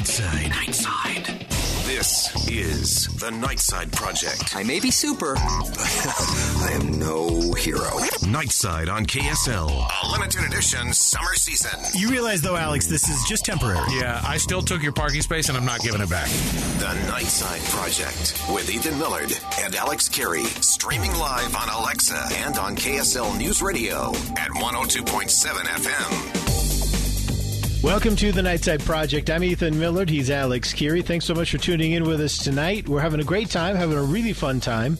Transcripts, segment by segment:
Nightside. Nightside. Nightside. This is the Nightside Project. I may be super, but I am no hero. Nightside on KSL. A limited edition summer season. You realize, though, Alex, this is just temporary. Yeah, I still took your parking space and I'm not giving it back. The Nightside Project with Ethan Millard and Alex Kirry. Streaming live on Alexa and on KSL News Radio at 102.7 FM. Welcome to the Nightside Project. I'm Ethan Millard. He's Alex Kirry. Thanks so much for tuning in with us tonight. We're having a great time, having a really fun time.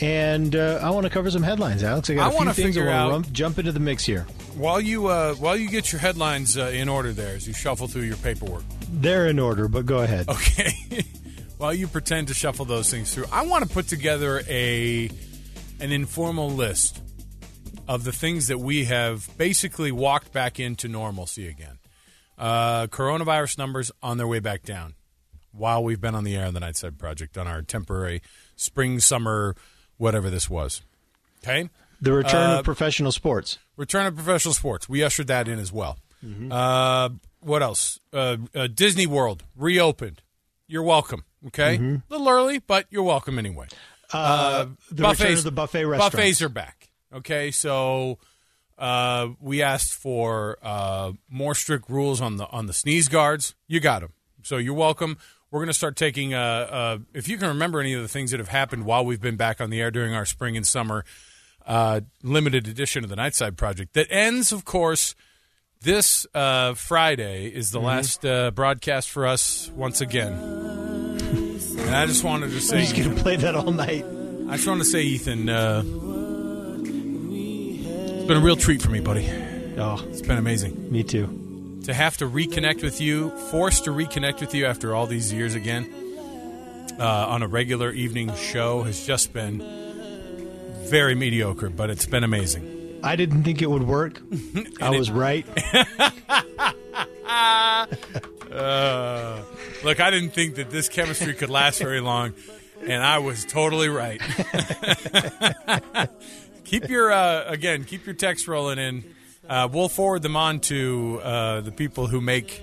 And uh, I want to cover some headlines, Alex. I got I a few things I want to jump into the mix here. While you uh, while you get your headlines uh, in order there as you shuffle through your paperwork. They're in order, but go ahead. Okay. while you pretend to shuffle those things through, I want to put together a an informal list of the things that we have basically walked back into normalcy again. Uh, coronavirus numbers on their way back down while we've been on the air on the Nightside Project on our temporary spring, summer, whatever this was. Okay? The return Uh, of professional sports. Return of professional sports. We ushered that in as well. Uh, what else? Uh, uh, Disney World reopened. You're welcome. Okay, a little early, but you're welcome anyway. Uh, the return of the buffet restaurants. Buffets are back. Okay, so uh, we asked for uh, more strict rules on the on the sneeze guards. You got them. So you're welcome. We're going to start taking. Uh, uh, if you can remember any of the things that have happened while we've been back on the air during our spring and summer uh, limited edition of the Nightside Project that ends, of course, this uh, Friday is Mm-hmm. the last uh, broadcast for us once again. and I just wanted to say, He's going to play that all night. I just want to say, Ethan, uh, it's been a real treat for me, buddy. Oh, It's been amazing me too. to have to reconnect with you, forced to reconnect with you after all these years again uh, on a regular evening show has just been very mediocre, but it's been amazing. I didn't think it would work. I was right. Uh, look, I didn't think that this chemistry could last very long, and I was totally right. keep your uh, again, keep your text rolling in. Uh, we'll forward them on to uh, the people who make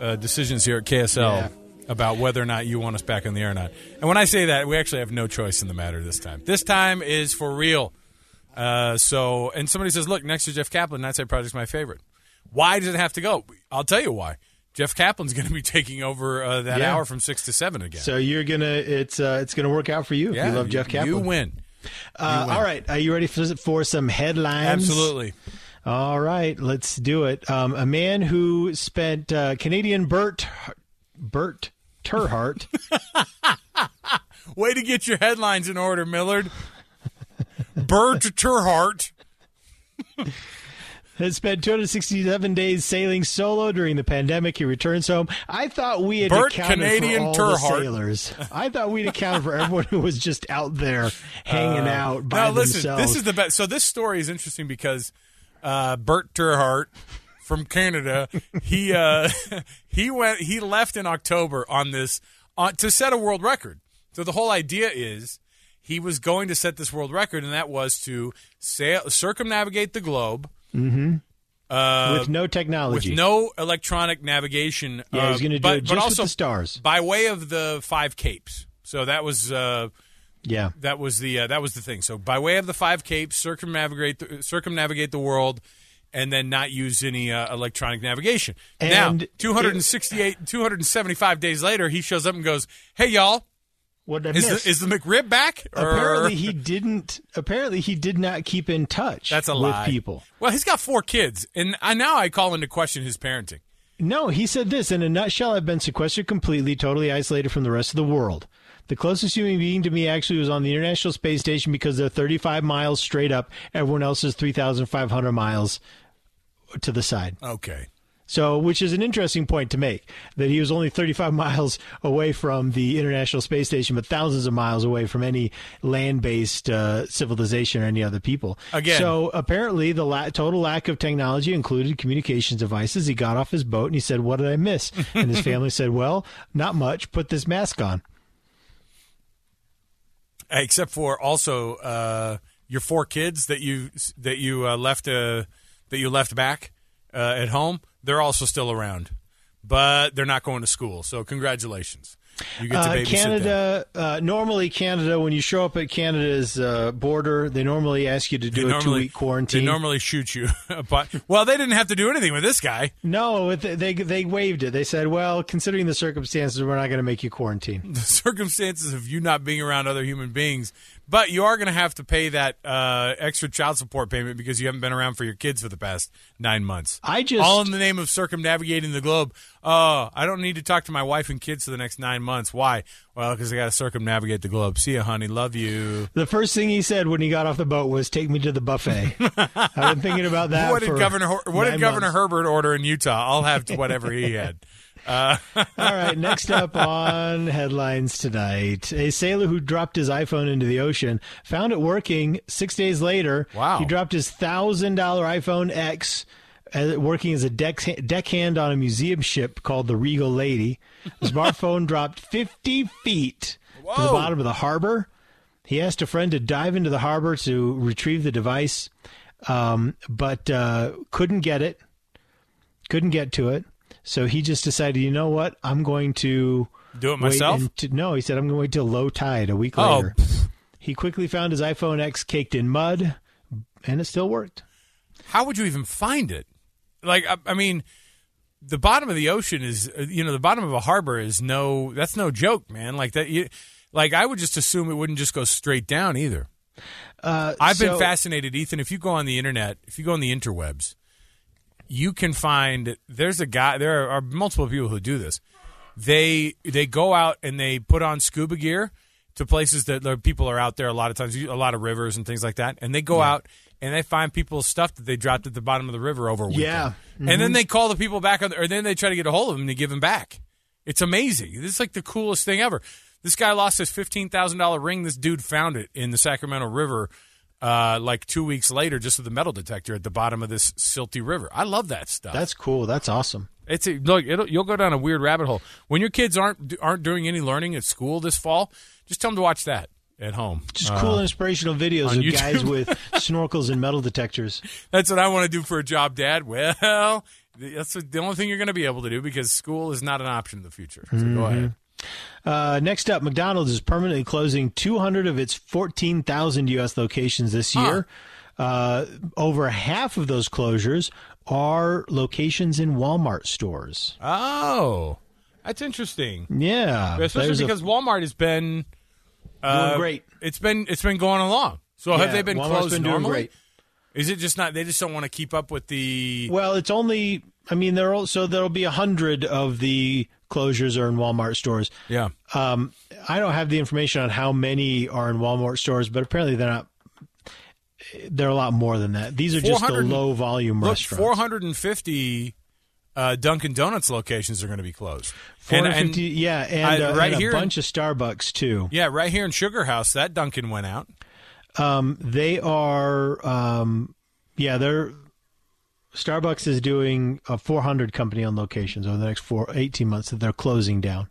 uh, decisions here at KSL Yeah. about whether or not you want us back on the air or not. And when I say that, we actually have no choice in the matter this time. This time is for real. Uh, so, and somebody says, "Look, next to Jeff Kaplan, Nightside Project's my favorite." Why does it have to go? I'll tell you why. Jeff Kaplan's going to be taking over uh, that Yeah. hour from six to seven again. So you're gonna it's uh, it's gonna work out for you. if yeah, you love Jeff Kaplan. You win. Uh, all right, are you ready for, for some headlines? Absolutely. All right, let's do it. Um, a man who spent uh, Canadian Bert Bert terHart Way to get your headlines in order, Millard. Bert terHart. has spent 267 days sailing solo during the pandemic. He returns home. I thought we had Bert accounted Canadian for all terHart. the sailors. I thought we'd accounted for everyone who was just out there hanging out by Uh, now, listen, themselves. this is the best. So this story is interesting because uh, Bert terHart from Canada, he uh, he went he left in October on this uh, to set a world record. So the whole idea is he was going to set this world record, and that was to sail circumnavigate the globe. Uh, with no technology. with no electronic navigation. Yeah, uh, he's gonna do but, it but just with also the stars. by way of the five capes. So that was uh, yeah. that was the uh, that was the thing. So by way of the five capes, circumnavigate the, circumnavigate the world, and then not use any uh, electronic navigation. now, And 268, 275 days later, he shows up and goes, "Hey y'all, What did I is miss? the, is the McRib back?" Or- apparently he didn't. Apparently he did not keep in touch. that's a with lie. people. Well, he's got four kids, and I, now I call into question his parenting. No, he said this in a nutshell. I've been sequestered completely, totally isolated from the rest of the world. The closest human being to me actually was on the International Space Station because they're 35 miles straight up. Everyone else is 3,500 miles to the side. Okay. So, which is an interesting point to make that he was only 35 miles away from the International Space Station, but thousands of miles away from any land-based uh, civilization or any other people. Again. so apparently the la- total lack of technology included communications devices. He got off his boat and he said, "What did I miss?" and his family said, "Well, not much. Put this mask on." except for also uh, your four kids that you that you uh, left uh, that you left back uh, at home. They're also still around, but they're not going to school. So congratulations. You get to Uh, babysit them. Canada, uh, normally Canada, when you show up at Canada's uh, border, they normally ask you to do They a normally- two-week quarantine. They normally shoot you, but well, they didn't have to do anything with this guy. no, they they waived it. They said, "Well, considering the circumstances, we're not going to make you quarantine." the circumstances of you not being around other human beings, but you are going to have to pay that uh, extra child support payment because you haven't been around for your kids for the past nine months. I just All in the name of circumnavigating the globe. Oh, I don't need to talk to my wife and kids for the next nine months. Why? Well, because I got to circumnavigate the globe. See you, honey. Love you. the first thing he said when he got off the boat was, "Take me to the buffet." I've been thinking about that. what did Governor What did Governor months. Herbert order in Utah? I'll have whatever he had. All right, next up on headlines tonight. A sailor who dropped his iPhone into the ocean found it working six days later. Wow. He dropped his $1,000 iPhone X uh, working as a deck, deckhand on a museum ship called the Regal Lady. His smartphone dropped 50 feet to the bottom of the harbor. He asked a friend to dive into the harbor to retrieve the device, um, but uh, couldn't get it couldn't get to it. So he just decided, you know what? I'm going to Do it myself. no, he said I'm going to wait till low tide a week Oh. later. He quickly found his iPhone X caked in mud, and it still worked. how would you even find it? Like, I, I mean, the bottom of the ocean is, you know, the bottom of a harbor is no, that's no joke, man. Like that, you, like I would just assume it wouldn't just go straight down either. Uh, I've been fascinated, Ethan. If you go on the internet, if you go on the interwebs, you can find there's a guy. There are multiple people who do this. They they go out and they put on scuba gear to places that people are out there a lot of times, a lot of rivers and things like that, and they go out and they find people's stuff that they dropped at the bottom of the river over a weekend. Yeah. and then mm-hmm. they call the people back, on, or then they try to get a hold of them to give them back. It's amazing. This is like the coolest thing ever. This guy lost his fifteen thousand dollar ring. This dude found it in the Sacramento River, uh, like two weeks later, just with a metal detector at the bottom of this silty river. I love that stuff. That's cool. That's awesome. It's a, look. It'll, you'll go down a weird rabbit hole when your kids aren't aren't doing any learning at school this fall. Just tell them to watch that at home. Just cool inspirational videos Uh, of YouTube. guys with snorkels and metal detectors. That's what I want to do for a job, Dad. Well, that's the only thing you're going to be able to do because school is not an option in the future. So go ahead. Uh, next up, McDonald's is permanently closing 200 of its 14,000 U.S. locations this year. Uh, over half of those closures are locations in Walmart stores. Oh, that's interesting. Yeah, Especially there's a- because Walmart has been uh, Doing great. It's been it's been going along. So yeah, have they been Walmart's closed been doing normally? great. Is it just not? They just don't want to keep up with the. Well, it's only. I mean, there are so there'll be a hundred of the closures are in Walmart stores. Yeah. Um, I don't have the information on how many are in Walmart stores, but apparently they're not. They're a lot more than that. These are just the low volume Look, restaurants. 450 uh, Dunkin' Donuts locations are going to be closed. And- and- 450, yeah, and, I- uh, right and here a in- bunch of Starbucks too. yeah, right here in Sugar House, that Dunkin' went out. Um, they are, um, yeah, they're Starbucks is doing a 400 company on locations over the next four, 18 months that they're closing down.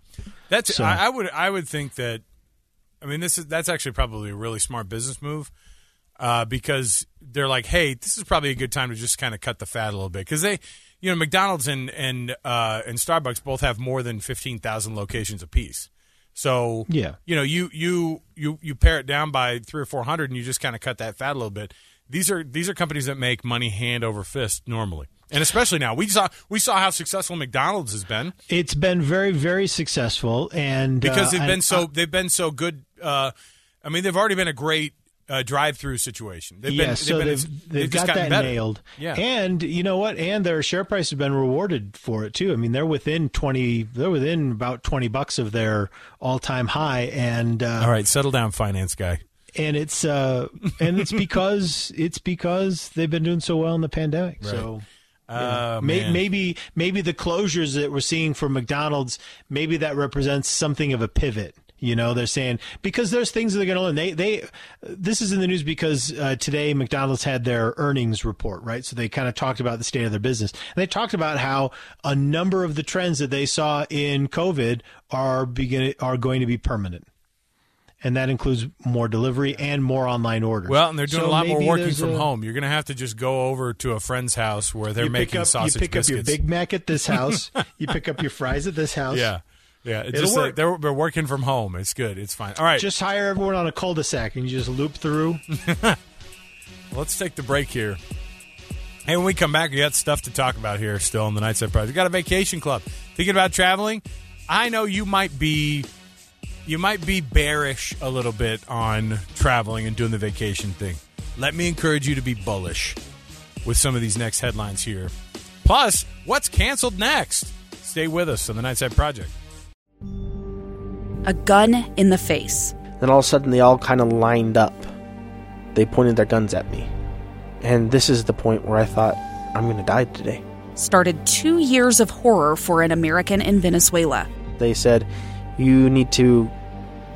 That's So- I, I would I would think that I mean this is that's actually probably a really smart business move uh, because they're like hey this is probably a good time to just kind of cut the fat a little bit because they you know McDonald's and and uh, and Starbucks both have more than fifteen thousand locations apiece. So Yeah. you know you you you you pare it down by three or four hundred and you just kind of cut that fat a little bit. These are these are companies that make money hand over fist normally, and especially now we saw we saw how successful McDonald's has been It's been very, very successful, and because uh, they've I- been so they've been so good. Uh, I mean, they've already been a great uh, drive-through situation. They've yeah, been, so been, they've, they've, just got gotten that better. nailed. Yeah, and you know what? And their share price has been rewarded for it too. I mean, they're within twenty. They're within about twenty bucks of their all-time high, and uh, all right, settle down, finance guy. And it's uh, and it's because it's because they've been doing so well in the pandemic. So Oh, May- maybe maybe the closures that we're seeing for McDonald's, maybe that represents something of a pivot. You know, they're saying because there's things that they're going to learn. They they this is in the news because uh, today McDonald's had their earnings report, right? So they kind of talked about the state of their business. And they talked about how a number of the trends that they saw in COVID are begin are going to be permanent. And that includes more delivery and more online orders. Well, and they're doing So a lot more working from a- home. You're going to have to just go over to a friend's house where they're making up, sausage You pick biscuits. up your Big Mac at this house. you pick up your fries at this house. yeah, yeah. It's It'll just like work. they're, they're working from home. It's good. It's fine. All right, Just hire everyone on a cul-de-sac and you just loop through. let's take the break here. Hey, when we come back, we got stuff to talk about here still on the Nightside Project. We got a vacation club. Thinking about traveling? I know you might be you might be bearish a little bit on traveling and doing the vacation thing. Let me encourage you to be bullish with some of these next headlines here. Plus, what's canceled next? Stay with us on the Nightside Project. A gun in the face. Then all of a sudden, they all kind of lined up. They pointed their guns at me. And this is the point where I thought, I'm going to die today. Started two years of horror for an American in Venezuela. They said, You need to